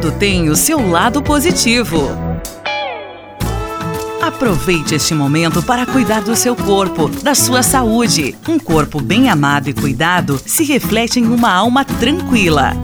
Tudo tem o seu lado positivo. Aproveite este momento para cuidar do seu corpo, da sua saúde. Um corpo bem amado e cuidado se reflete em uma alma tranquila.